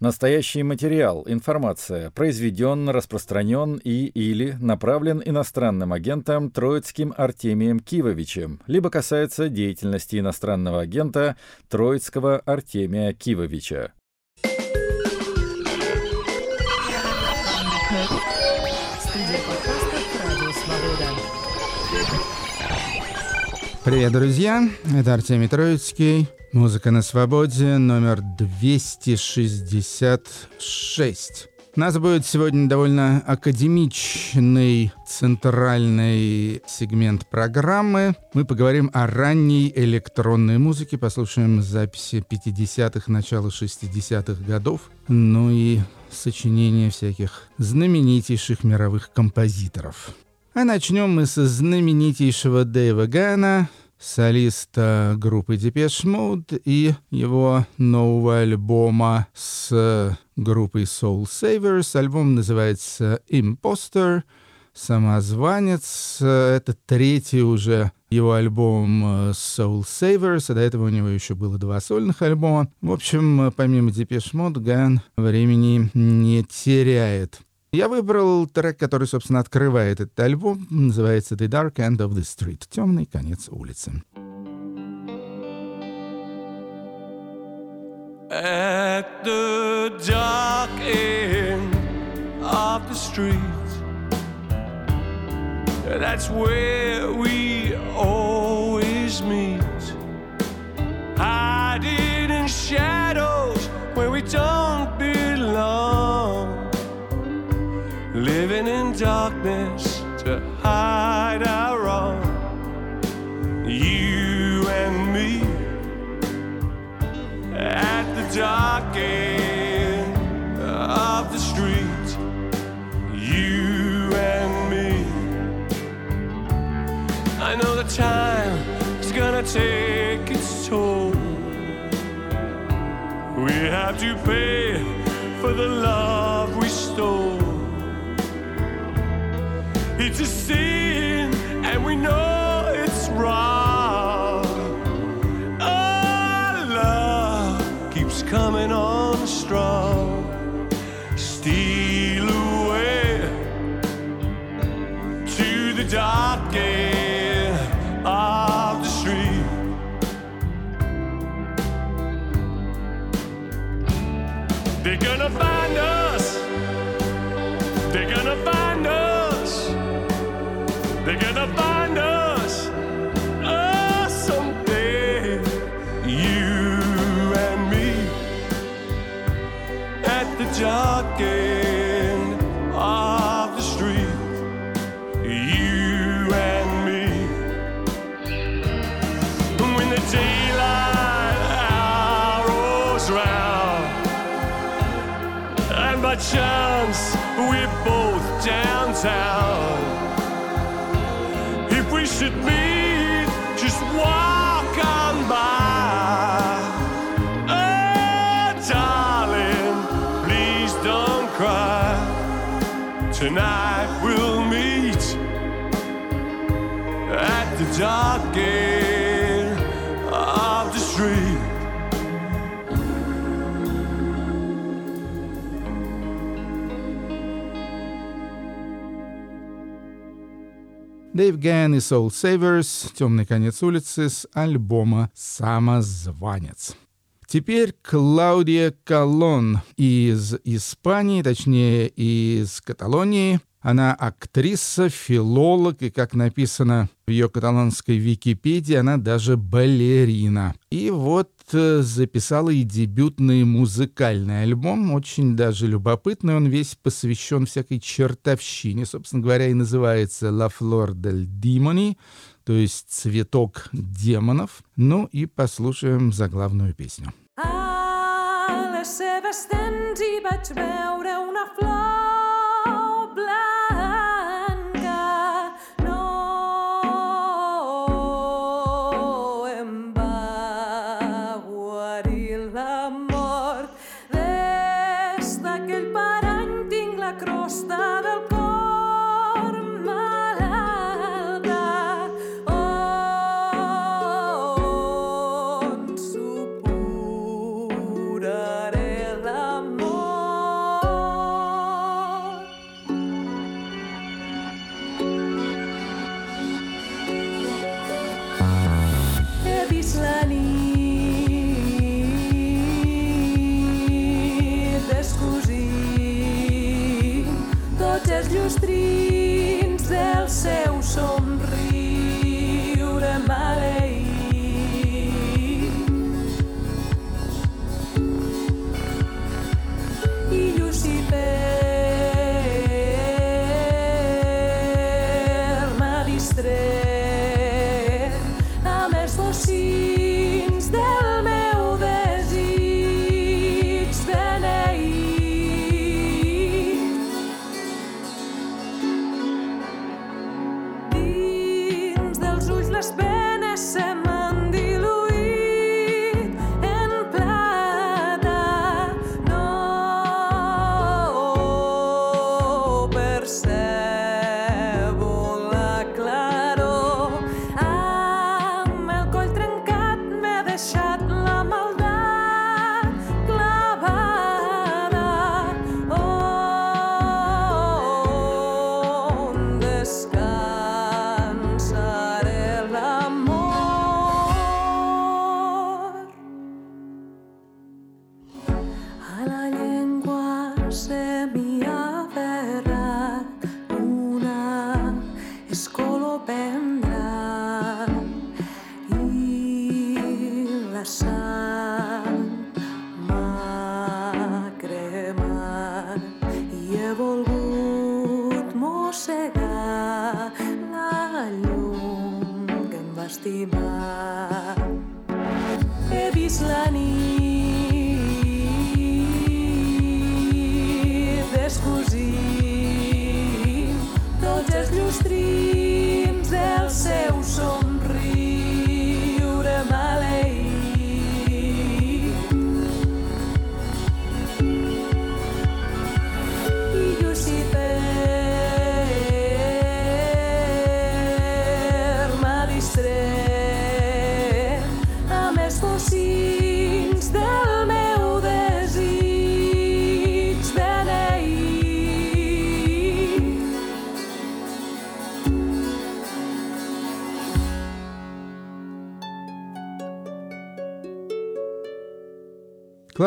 Настоящий материал, информация, произведен, распространен и или направлен иностранным агентом Троицким Артемием Кивовичем, либо касается деятельности иностранного агента Троицкого Артемия Кивовича. Привет, друзья! Это Артемий Троицкий. Музыка на свободе номер 266. У нас будет сегодня довольно академичный центральный сегмент программы. Мы поговорим о ранней электронной музыке, послушаем записи 50-х, начала 60-х годов, ну и сочинения всяких знаменитейших мировых композиторов. А начнем мы со знаменитейшего Дэйва Гана, солиста группы Depeche Mode и его нового альбома с группой Soul Savers. Альбом называется Imposter, самозванец. Это третий уже его альбом Soul Savers, а до этого у него еще было два сольных альбома. В общем, помимо Depeche Mode, Ган времени не теряет. Я выбрал трек, который, собственно, открывает этот альбом. Называется «The Dark End of the Street» — «Темный конец улицы». At the dark end of the street That's where we always meet Hiding in shadows darkness to hide our Tonight we'll meet at the dark end Дэйв Гэн и Soul Savers «Темный конец улицы» с альбома «Самозванец». Теперь Клаудия Колон из Испании, точнее из Каталонии. Она актриса, филолог, и, как написано в ее каталонской Википедии, она даже балерина. И вот э, записала и дебютный музыкальный альбом, очень даже любопытный. Он весь посвящен всякой чертовщине. Собственно говоря, и называется «La Flor del Dimoni», то есть «Цветок демонов». Ну и послушаем заглавную песню. A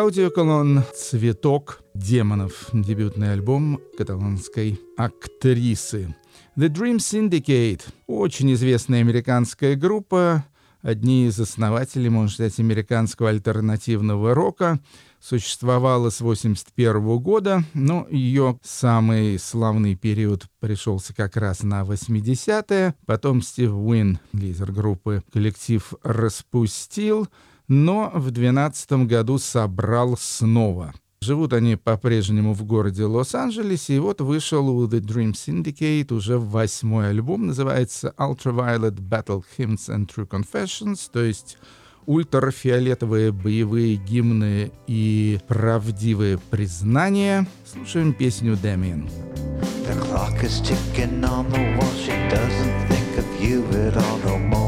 Клаудио Колон «Цветок демонов» — дебютный альбом каталонской актрисы. The Dream Syndicate — очень известная американская группа, одни из основателей, можно сказать, американского альтернативного рока. Существовала с 81 года, но ее самый славный период пришелся как раз на 80-е. Потом Стив Уин, лидер группы, коллектив распустил, но в 2012 году собрал снова. Живут они по-прежнему в городе Лос-Анджелесе, и вот вышел у The Dream Syndicate уже восьмой альбом, называется Ultraviolet Battle Hymns and True Confessions, то есть ультрафиолетовые боевые гимны и правдивые признания. Слушаем песню Дэмиен. The clock is ticking on the wall. She doesn't think of you at all no more.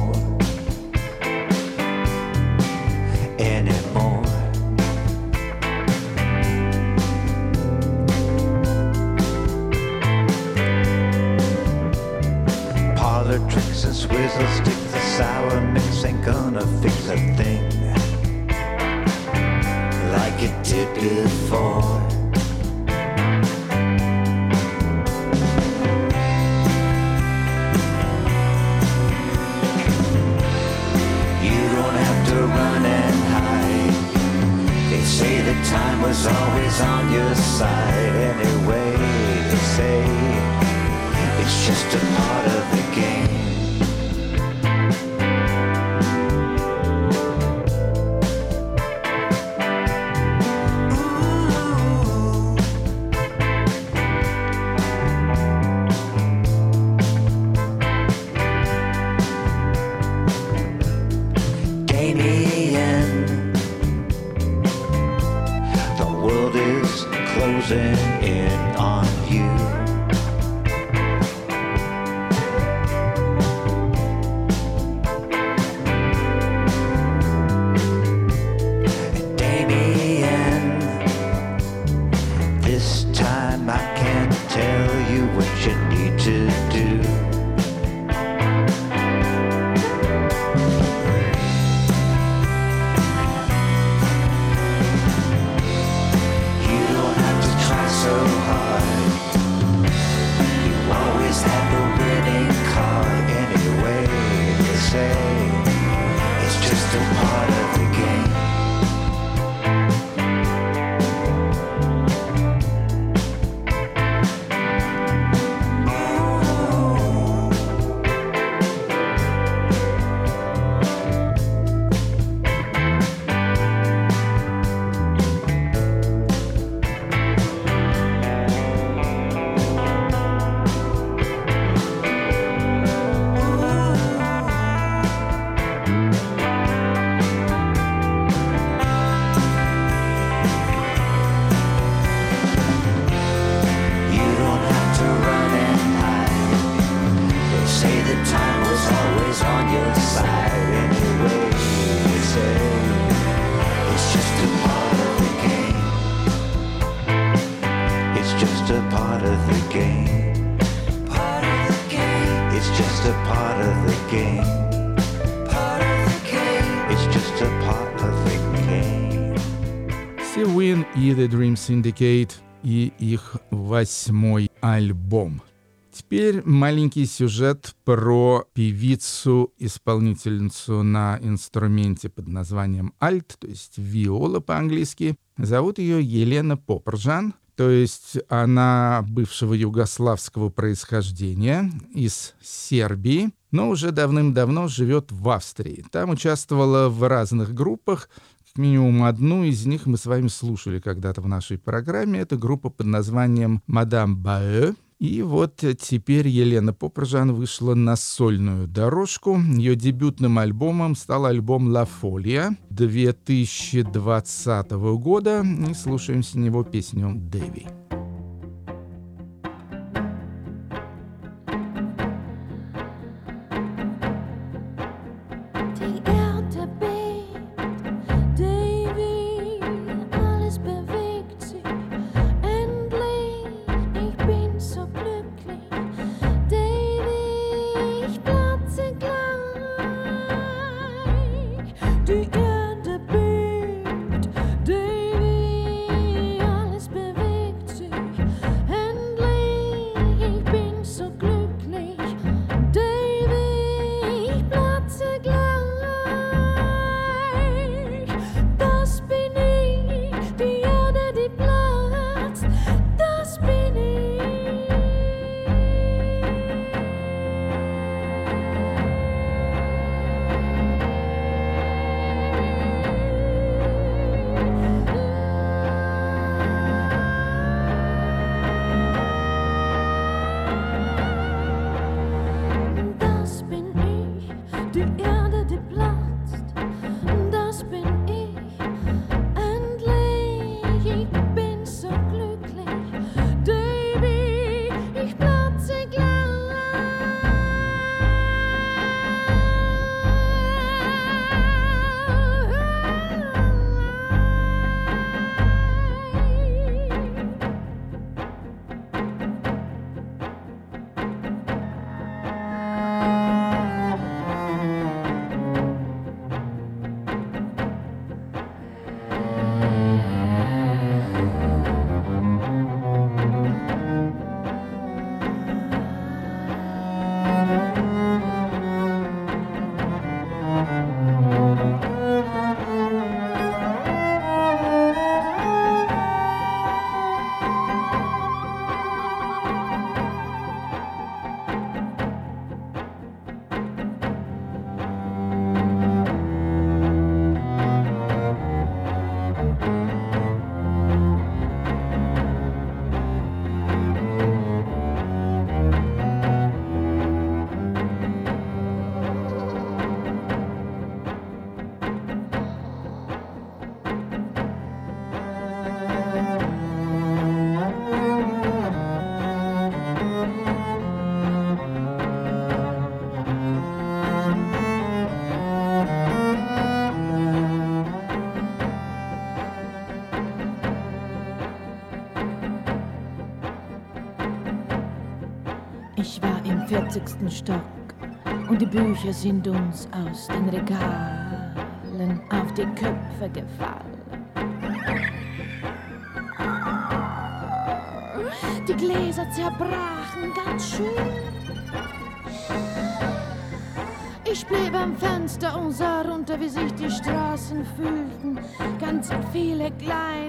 The Dream Syndicate и их восьмой альбом. Теперь маленький сюжет про певицу-исполнительницу на инструменте под названием альт, то есть виола по-английски. Зовут ее Елена Попржан, то есть она бывшего югославского происхождения из Сербии, но уже давным-давно живет в Австрии. Там участвовала в разных группах, минимум одну из них мы с вами слушали когда-то в нашей программе. Это группа под названием «Мадам Баэ». И вот теперь Елена Попржан вышла на сольную дорожку. Ее дебютным альбомом стал альбом «Ла Фолия» 2020 года. И слушаем с него песню «Дэви». 40. Stock und die Bücher sind uns aus den Regalen auf die Köpfe gefallen. Die Gläser zerbrachen ganz schön. Ich blieb am Fenster und sah runter, wie sich die Straßen fühlten. Ganz viele kleine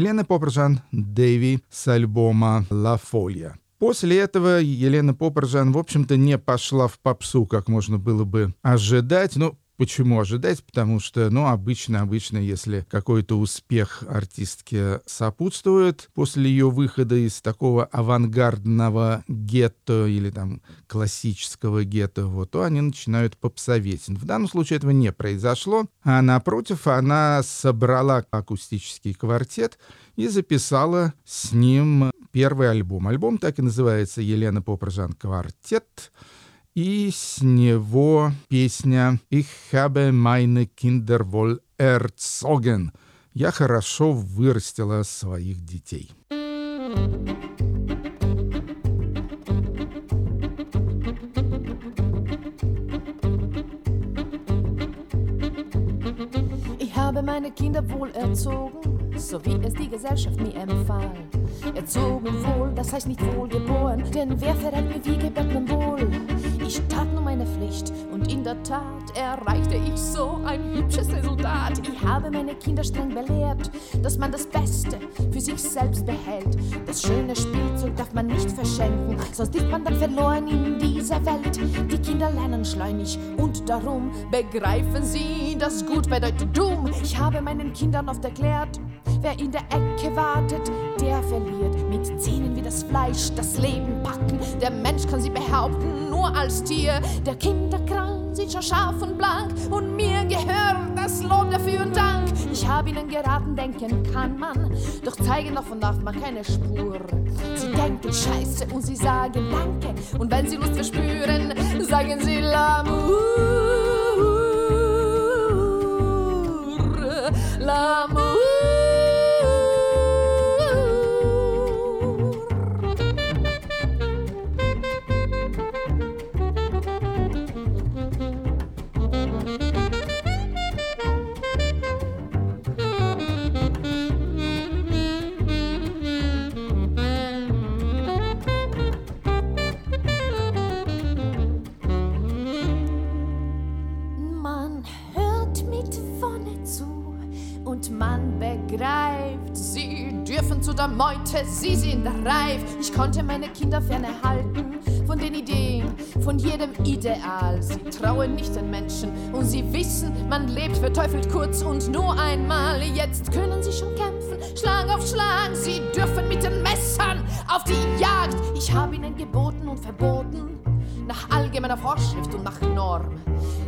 Елена Попржан Дэви с альбома «Ла Фолья». После этого Елена Попржан, в общем-то, не пошла в попсу, как можно было бы ожидать. Ну, Почему ожидать? Потому что, ну, обычно, обычно, если какой-то успех артистке сопутствует после ее выхода из такого авангардного гетто или там классического гетто, вот, то они начинают попсоветь. В данном случае этого не произошло, а напротив, она собрала акустический квартет и записала с ним первый альбом. Альбом так и называется «Елена Попржан Квартет». И с него песня «Ich habe meine Kinder wohl erzogen». «Я хорошо вырастила своих детей». Ich habe meine Kinder wohl erzogen, so wie es die Gesellschaft mir empfahl. Erzogen wohl, das heißt nicht wohlgeboren, denn wer verrät mir wie gebacken wohl? Ich tat nur meine Pflicht und in der Tat erreichte ich so ein hübsches Resultat. Ich habe meine Kinder streng belehrt, dass man das Beste für sich selbst behält. Das schöne Spielzeug darf man nicht verschenken, sonst ist man dann verloren in dieser Welt. Die Kinder lernen schleunig und darum begreifen sie, dass gut bedeutet dumm. Ich habe meinen Kindern oft erklärt, wer in der Ecke wartet, der verliert. Mit Zähnen wie das Fleisch das Leben packen. Der Mensch kann sie behaupten, nur als Tier. Der Kinderkran sieht schon scharf und blank und mir gehört das Lob dafür und Dank. Ich habe ihnen geraten, denken kann man, doch zeigen davon darf man keine Spur. Sie denken Scheiße und sie sagen Danke und wenn sie Lust verspüren, sagen sie L'amour. L'amour. Meute, sie sind reif. Ich konnte meine Kinder fernhalten von den Ideen, von jedem Ideal. Sie trauen nicht den Menschen und sie wissen, man lebt verteufelt kurz und nur einmal. Jetzt können sie schon kämpfen, Schlag auf Schlag. Sie dürfen mit den Messern auf die Jagd. Ich habe ihnen geboten und verboten nach allgemeiner Vorschrift und nach Norm.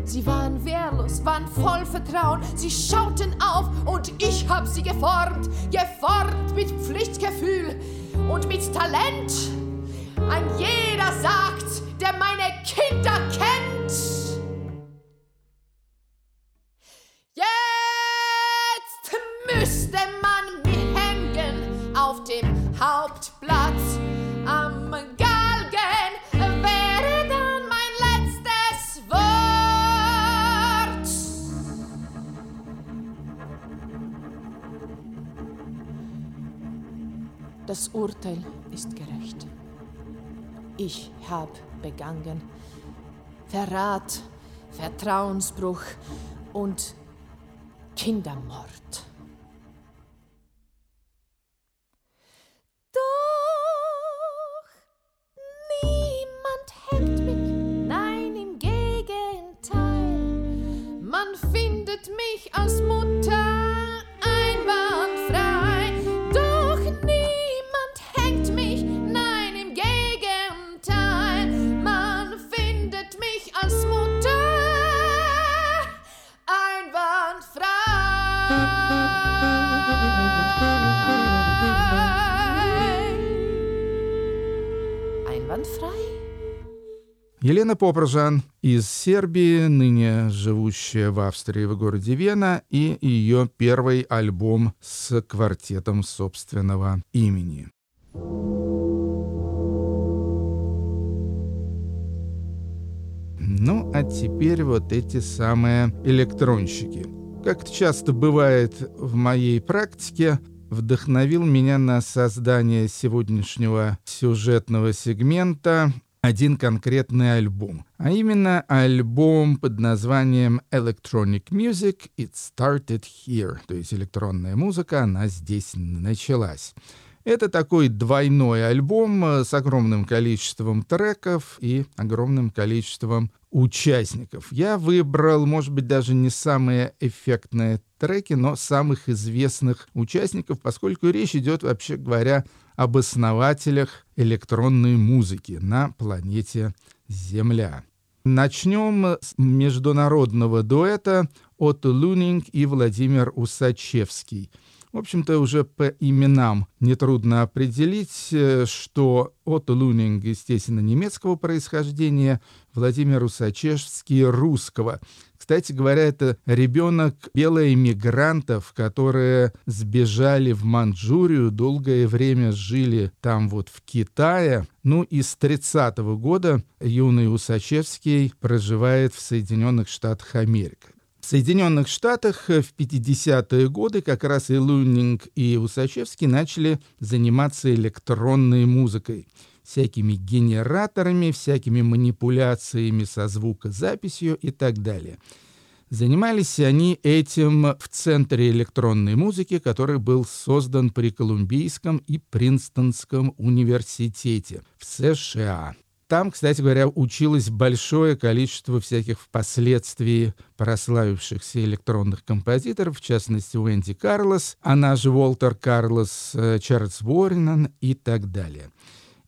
Sie waren wehrlos, waren voll Vertrauen, sie schauten auf und ich hab sie geformt, geformt mit Pflichtgefühl und mit Talent. Ein jeder sagt, der meine Kinder kennt. Urteil ist gerecht. Ich hab begangen Verrat, Vertrauensbruch und Kindermord. Елена Попржан из Сербии, ныне живущая в Австрии в городе Вена, и ее первый альбом с квартетом собственного имени. Ну, а теперь вот эти самые электронщики. Как это часто бывает в моей практике, вдохновил меня на создание сегодняшнего сюжетного сегмента один конкретный альбом, а именно альбом под названием Electronic Music It Started Here, то есть электронная музыка, она здесь началась. Это такой двойной альбом э, с огромным количеством треков и огромным количеством участников. Я выбрал, может быть, даже не самые эффектные треки, но самых известных участников, поскольку речь идет, вообще говоря, об основателях электронной музыки на планете Земля. Начнем с международного дуэта Отто Лунинг и Владимир Усачевский — в общем-то, уже по именам нетрудно определить, э, что Отто Лунинг, естественно, немецкого происхождения, Владимир Усачевский русского. Кстати говоря, это ребенок белоэмигрантов, которые сбежали в Манчжурию, долгое время жили там вот в Китае. Ну и с 30 -го года юный Усачевский проживает в Соединенных Штатах Америки. В Соединенных Штатах в 50-е годы как раз и Лунинг, и Усачевский начали заниматься электронной музыкой, всякими генераторами, всякими манипуляциями со звукозаписью и так далее. Занимались они этим в Центре электронной музыки, который был создан при Колумбийском и Принстонском университете в США. Там, кстати говоря, училось большое количество всяких впоследствии прославившихся электронных композиторов, в частности, Уэнди Карлос, она же Уолтер Карлос, э, Чарльз Уорренан и так далее.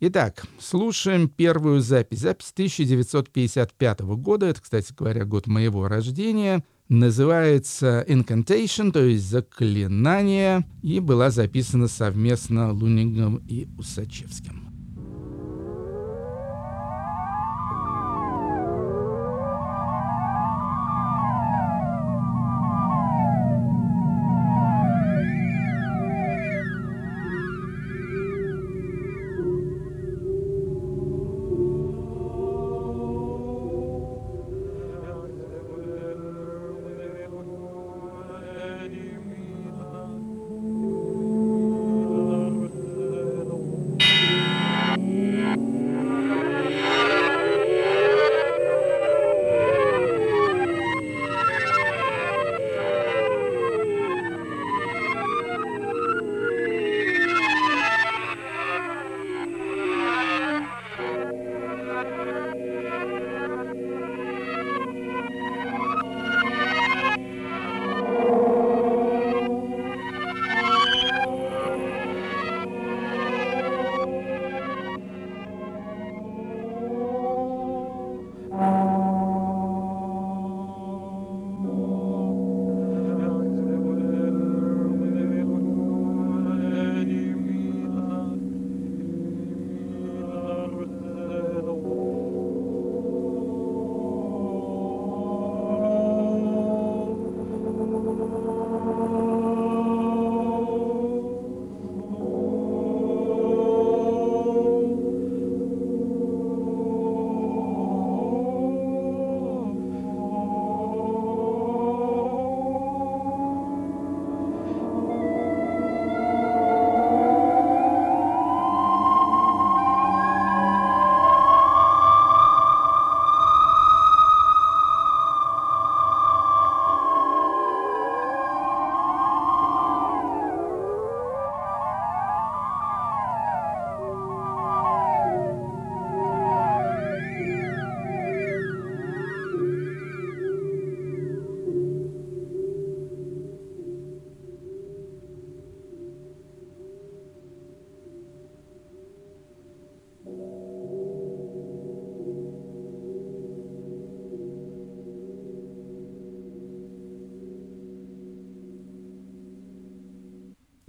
Итак, слушаем первую запись. Запись 1955 года, это, кстати говоря, год моего рождения. Называется Incantation, то есть заклинание, и была записана совместно Лунингом и Усачевским.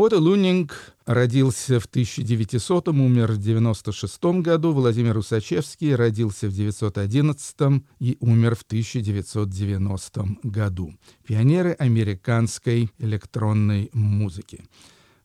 Отто Лунинг родился в 1900 умер в 96 году. Владимир Усачевский родился в 911 и умер в 1990 году. Пионеры американской электронной музыки.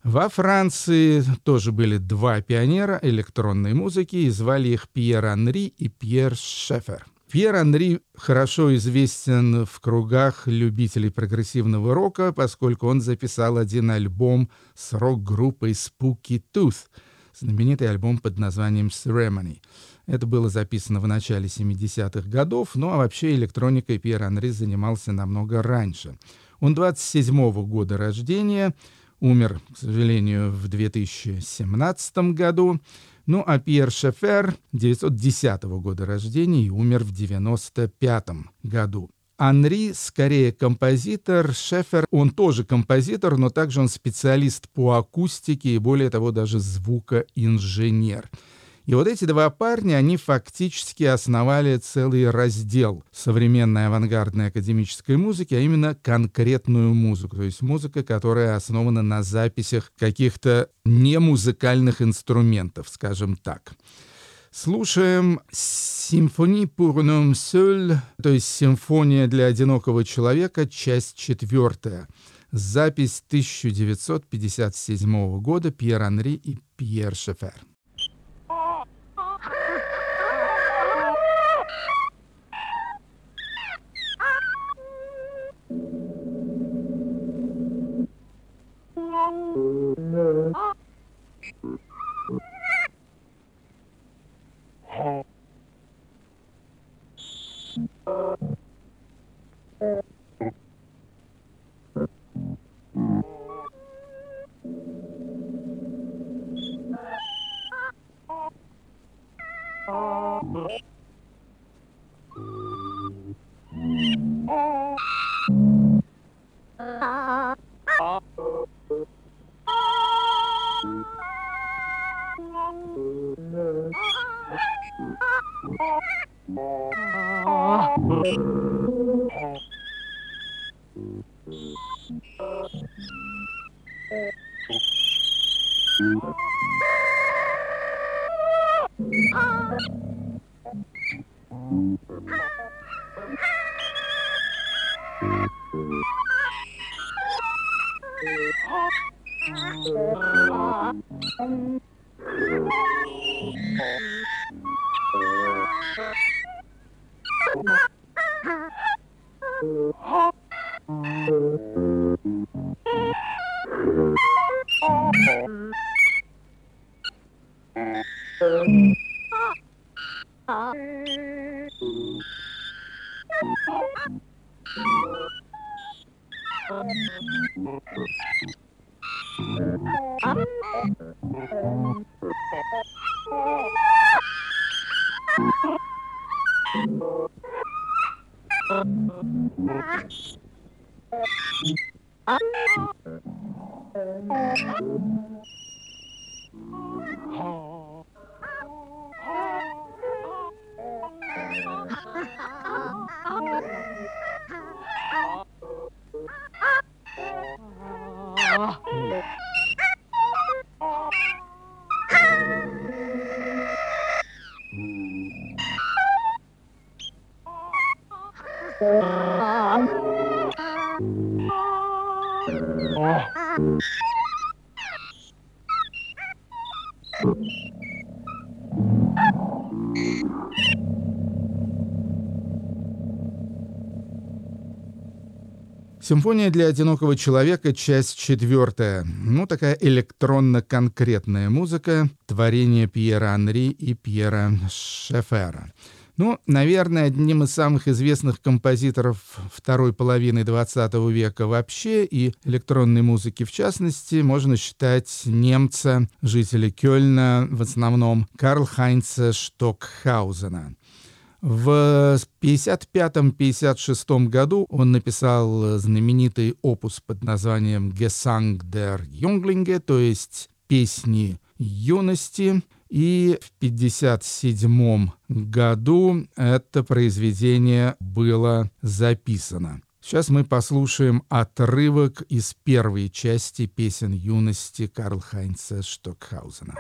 Во Франции тоже были два пионера электронной музыки, и звали их Пьер Анри и Пьер Шефер. Пьер Анри хорошо известен в кругах любителей прогрессивного рока, поскольку он записал один альбом с рок-группой Spooky Tooth, знаменитый альбом под названием Ceremony. Это было записано в начале 70-х годов, ну а вообще электроникой Пьер Анри занимался намного раньше. Он 27 -го года рождения, умер, к сожалению, в 2017 году. Ну а Пьер Шефер 910 года рождения и умер в 95 году. Анри скорее композитор, Шефер, он тоже композитор, но также он специалист по акустике и, более того, даже звукоинженер. И вот эти два парня, они фактически основали целый раздел современной авангардной академической музыки, а именно конкретную музыку, то есть музыка, которая основана на записях каких-то немузыкальных инструментов, скажем так. Слушаем «Симфони pour un homme seul», то есть «Симфония для одинокого человека», часть четвертая. Запись 1957 года Пьер Анри и Пьер Шефер. Oh. Oh. Oh. Симфония для одинокого человека, часть четвертая. Ну, такая электронно-конкретная музыка, творение Пьера Анри и Пьера Шефера. Ну, наверное, одним из самых известных композиторов второй половины XX века вообще и электронной музыки в частности можно считать немца, жителя Кёльна, в основном Карл Хайнца Штокхаузена. В 1955-1956 году он написал знаменитый опус под названием «Gesang der Junglinge», то есть «Песни юности». И в 1957 году это произведение было записано. Сейчас мы послушаем отрывок из первой части песен юности Карл Хайнца Штокхаузена.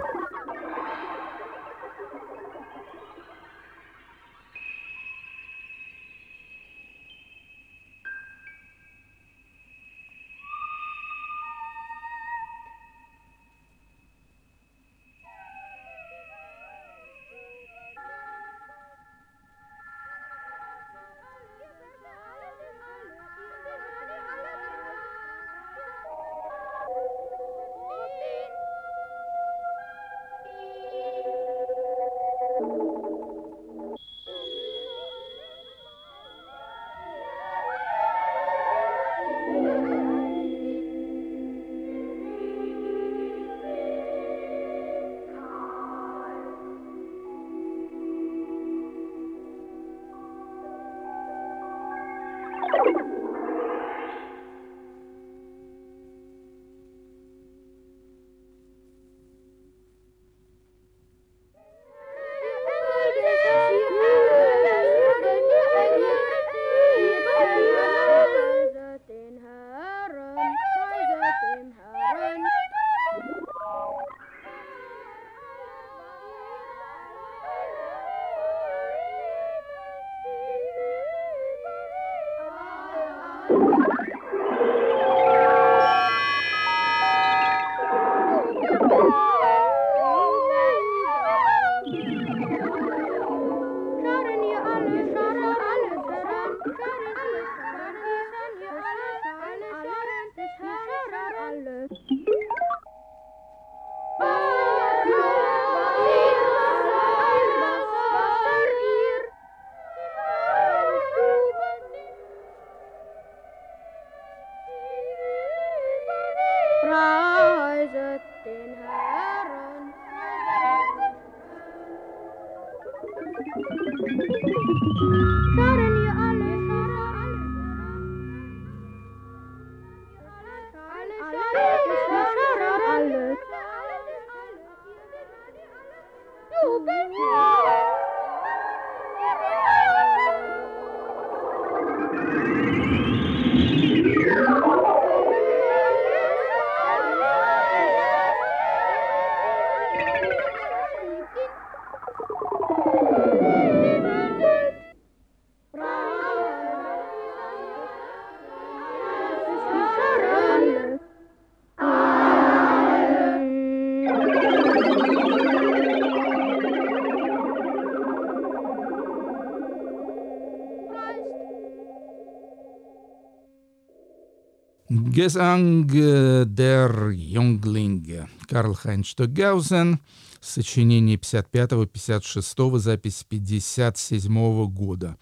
Gesang der Junglinge Карл Хайнц Штокгаузен, сочинение 55-56, запись 57 года.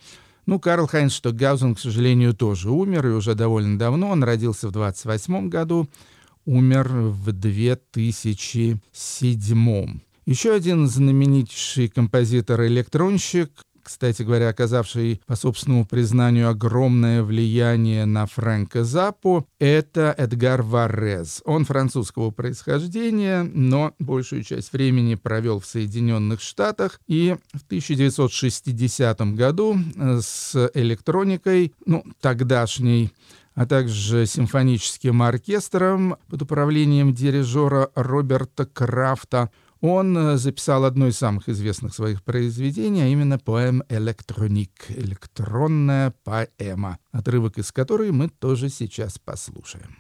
Ну, Карл Хайнц Штокгаузен, к сожалению, тоже умер, и уже довольно давно. Он родился в 28 году, умер в 2007. Еще один знаменитейший композитор-электронщик кстати говоря, оказавший, по собственному признанию, огромное влияние на Фрэнка Заппу, это Эдгар Варрез. Он французского происхождения, но большую часть времени провел в Соединенных Штатах и в 1960 году с электроникой, ну, тогдашней, а также симфоническим оркестром под управлением дирижера Роберта Крафта он э, записал одно из самых известных своих произведений, а именно поэм «Электроник» — электронная поэма, отрывок из которой мы тоже сейчас послушаем.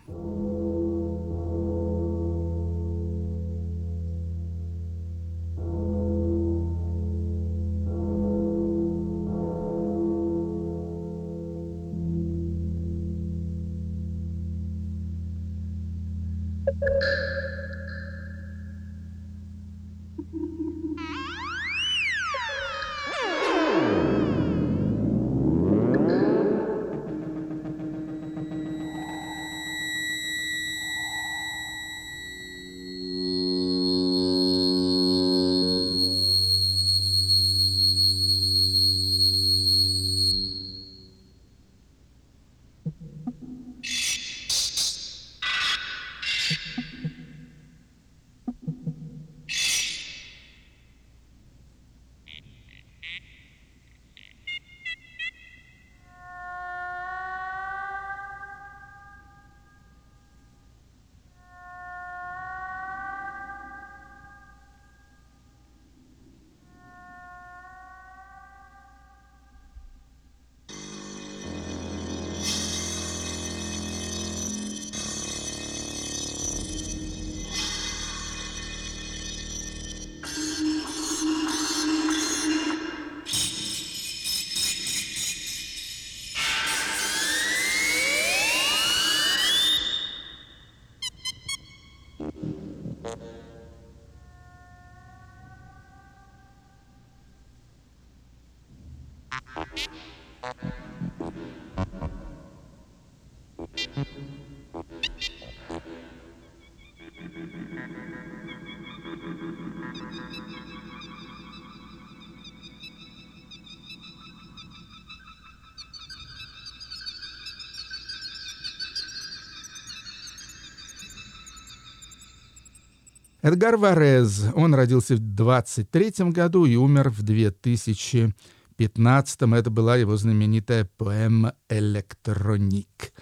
Эдгар Варез, он родился в 23 году и умер в 2015 Это была его знаменитая поэма «Электроник».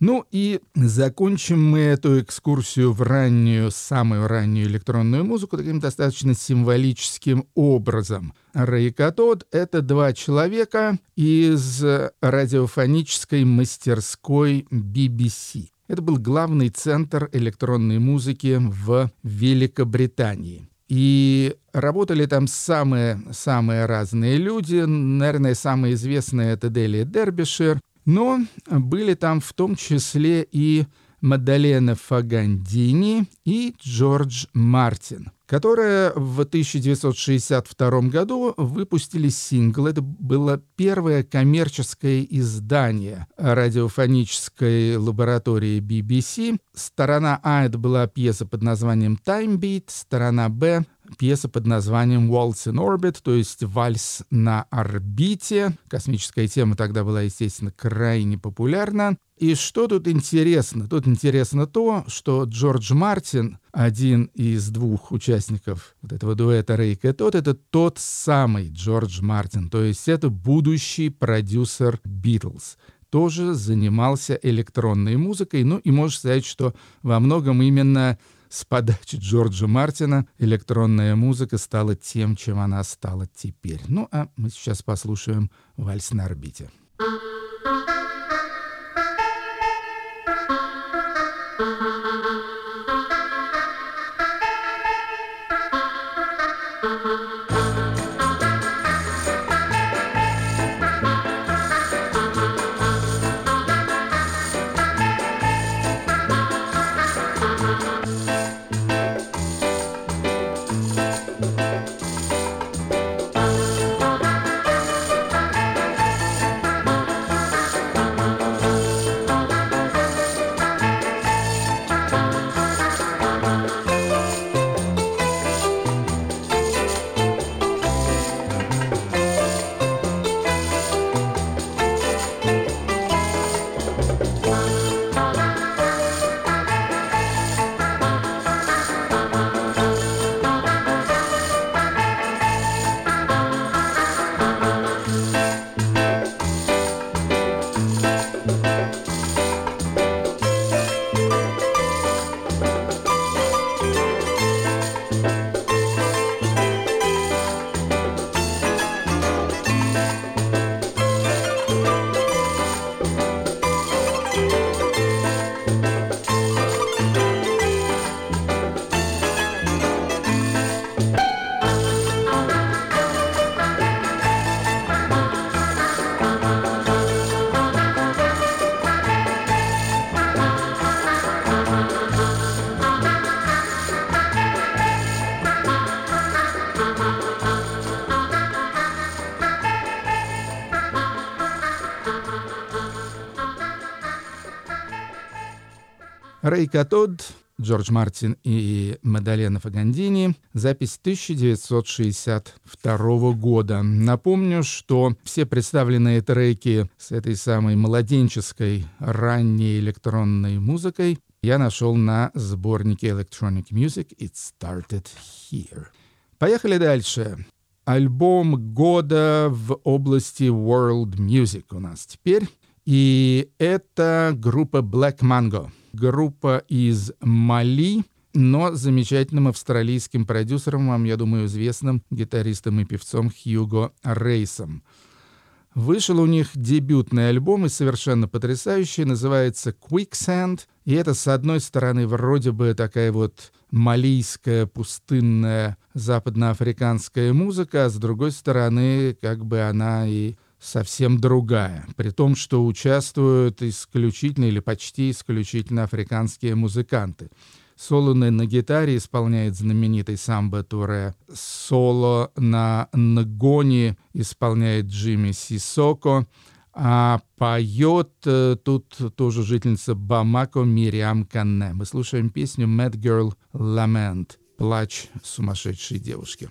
Ну и закончим мы эту экскурсию в раннюю, самую раннюю электронную музыку таким достаточно символическим образом. Рэй Катод — это два человека из радиофонической мастерской BBC. Это был главный центр электронной музыки в Великобритании. И работали там самые, самые разные люди. Наверное, самые известные — это Делия Дербишир. Но были там в том числе и Мадалена Фагандини и Джордж Мартин, которые в 1962 году выпустили сингл. Это было первое коммерческое издание радиофонической лаборатории BBC. Сторона А — это была пьеса под названием «Time Beat», сторона Б пьеса под названием «Waltz in Orbit», то есть «Вальс на орбите». Космическая тема тогда была, естественно, крайне популярна. И что тут интересно? Тут интересно то, что Джордж Мартин, один из двух участников вот этого дуэта Рейка, тот это тот самый Джордж Мартин, то есть это будущий продюсер Битлз тоже занимался электронной музыкой, ну и можно сказать, что во многом именно с подачи Джорджа Мартина электронная музыка стала тем, чем она стала теперь. Ну а мы сейчас послушаем «Вальс на орбите». Рэй Катод, Джордж Мартин и Мадалена Фагандини. Запись 1962 года. Напомню, что все представленные треки с этой самой младенческой ранней электронной музыкой я нашел на сборнике Electronic Music It Started Here. Поехали дальше. Альбом года в области World Music у нас теперь. И это группа Black Mango группа из Мали, но замечательным австралийским продюсером, вам, я думаю, известным гитаристом и певцом Хьюго Рейсом. Вышел у них дебютный альбом и совершенно потрясающий, называется Quicksand. И это, с одной стороны, вроде бы такая вот малийская, пустынная, западноафриканская музыка, а с другой стороны, как бы она и совсем другая, при том, что участвуют исключительно или почти исключительно африканские музыканты. Соло на гитаре исполняет знаменитый самбо Туре. Соло на нгоне исполняет Джимми Сисоко. А поет э, тут тоже жительница Бамако Мириам Канне. Мы слушаем песню «Mad Girl Lament» — «Плач сумасшедшей девушки».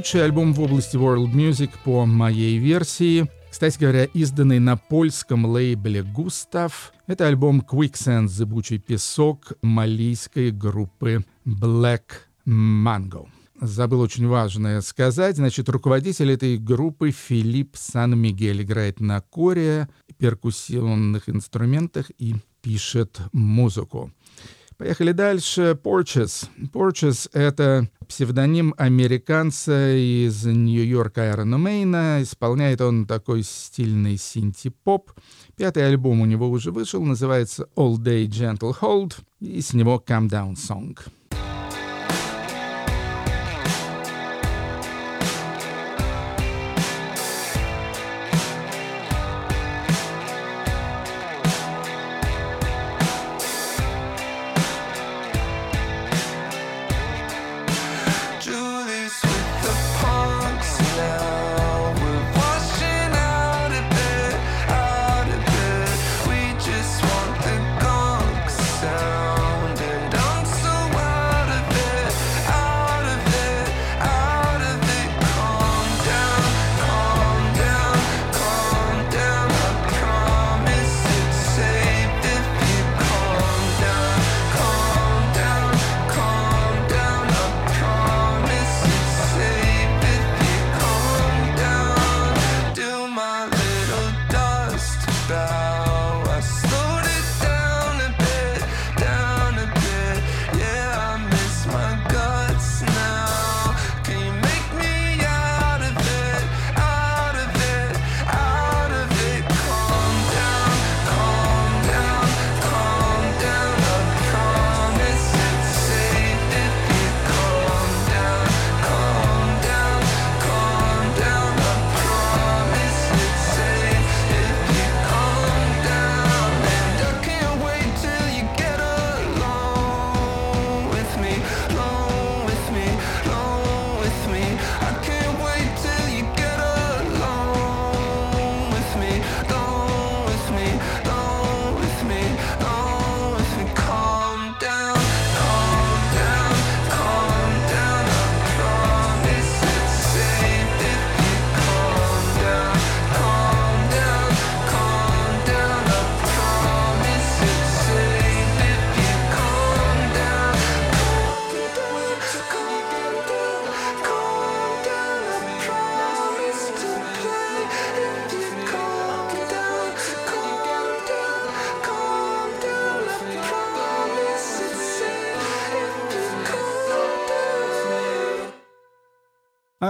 Лучший альбом в области world music по моей версии. Кстати говоря, изданный на польском лейбле «Густав». Это альбом «Quicksand. Зыбучий песок» малийской группы Black Mango. Забыл очень важное сказать. Значит, руководитель этой группы Филипп Сан-Мигель играет на коре, перкуссионных инструментах и пишет музыку. Поехали дальше. Porches. Porches — это псевдоним американца из Нью-Йорка Айрона Мейна. Исполняет он такой стильный синти-поп. Пятый альбом у него уже вышел, называется «All Day Gentle Hold», и с него Come Down Song».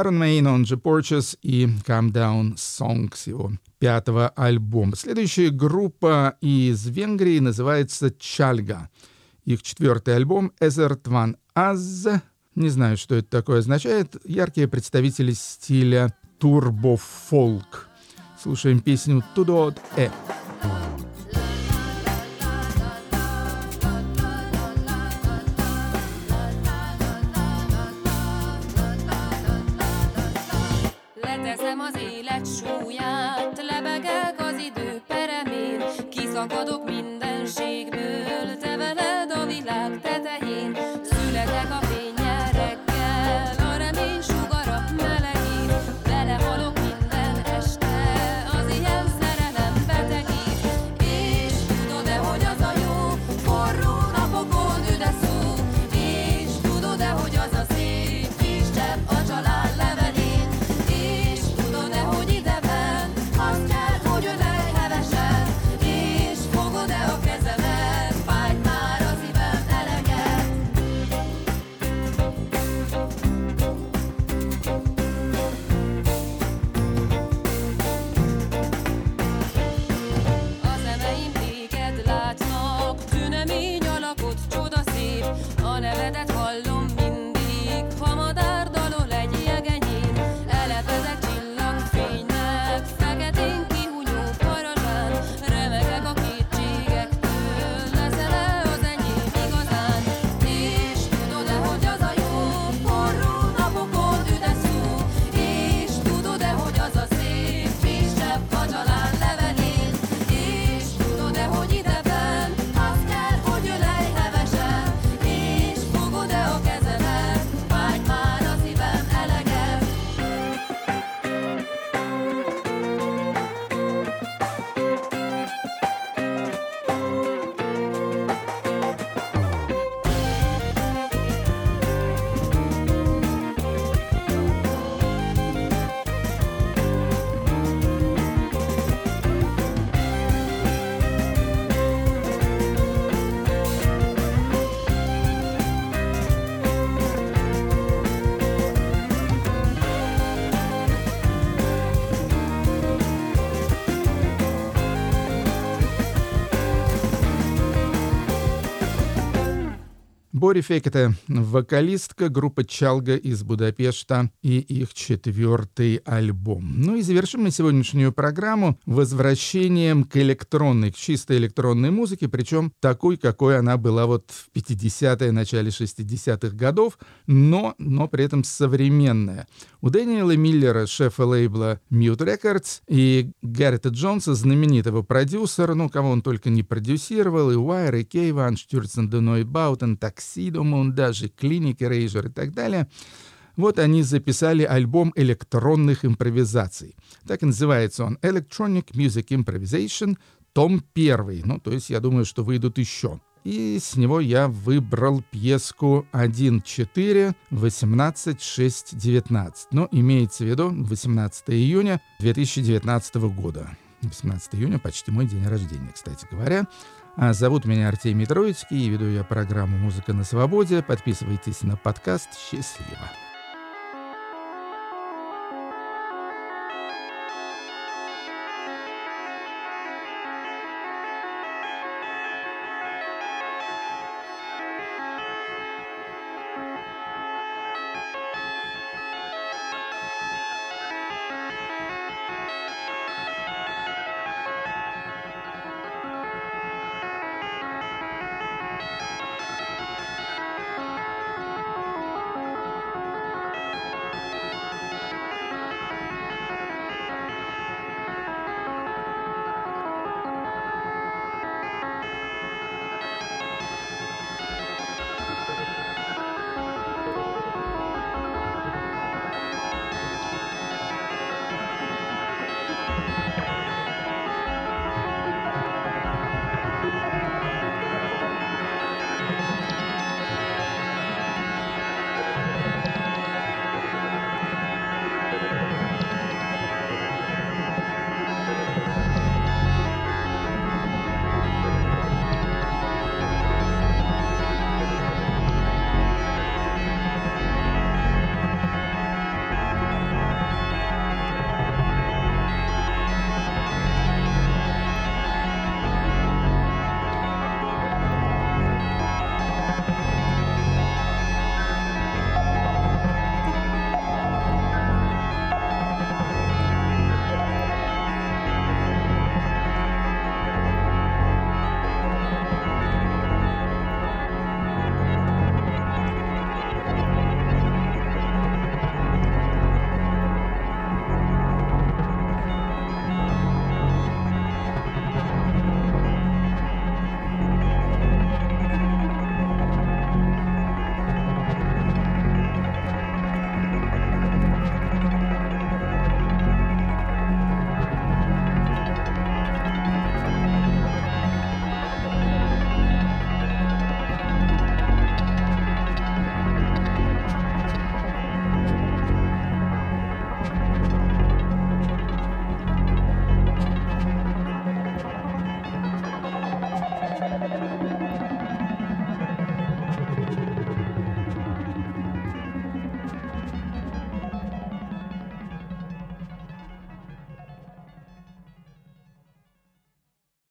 Iron Maiden, он же Purchase и Calm Down Song его пятого альбома. Следующая группа из Венгрии называется Чальга. Их четвертый альбом «Эзерт Ван Аз». Не знаю, что это такое означает. Яркие представители стиля турбофолк. Слушаем песню «Тудот Э». -э». Бори Фекета — вокалистка группы Чалга из Будапешта и их четвертый альбом. Ну и завершим мы сегодняшнюю программу возвращением к электронной, к чистой электронной музыке, причем такой, какой она была вот в 50-е, начале 60-х годов, но, но при этом современная. У Дэниела Миллера, шефа лейбла Mute Records, и Гаррета Джонса, знаменитого продюсера, ну, кого он только не продюсировал, и Wire, и Einstürzende Neubauten, Таксидо, даже Клиник, Рейжер и так далее. Вот они записали альбом электронных импровизаций. Так и называется он Electronic Music Improvisation, том первый. Ну, то есть я думаю, что выйдут еще. И с него я выбрал пьеску 1.4, 18, 6, 19. Но имеется в виду 18 июня 2019 года. 18 июня почти мой день рождения, кстати говоря. А зовут меня Артемий Троицкий, и веду я программу «Музыка на свободе». Подписывайтесь на подкаст. Счастливо!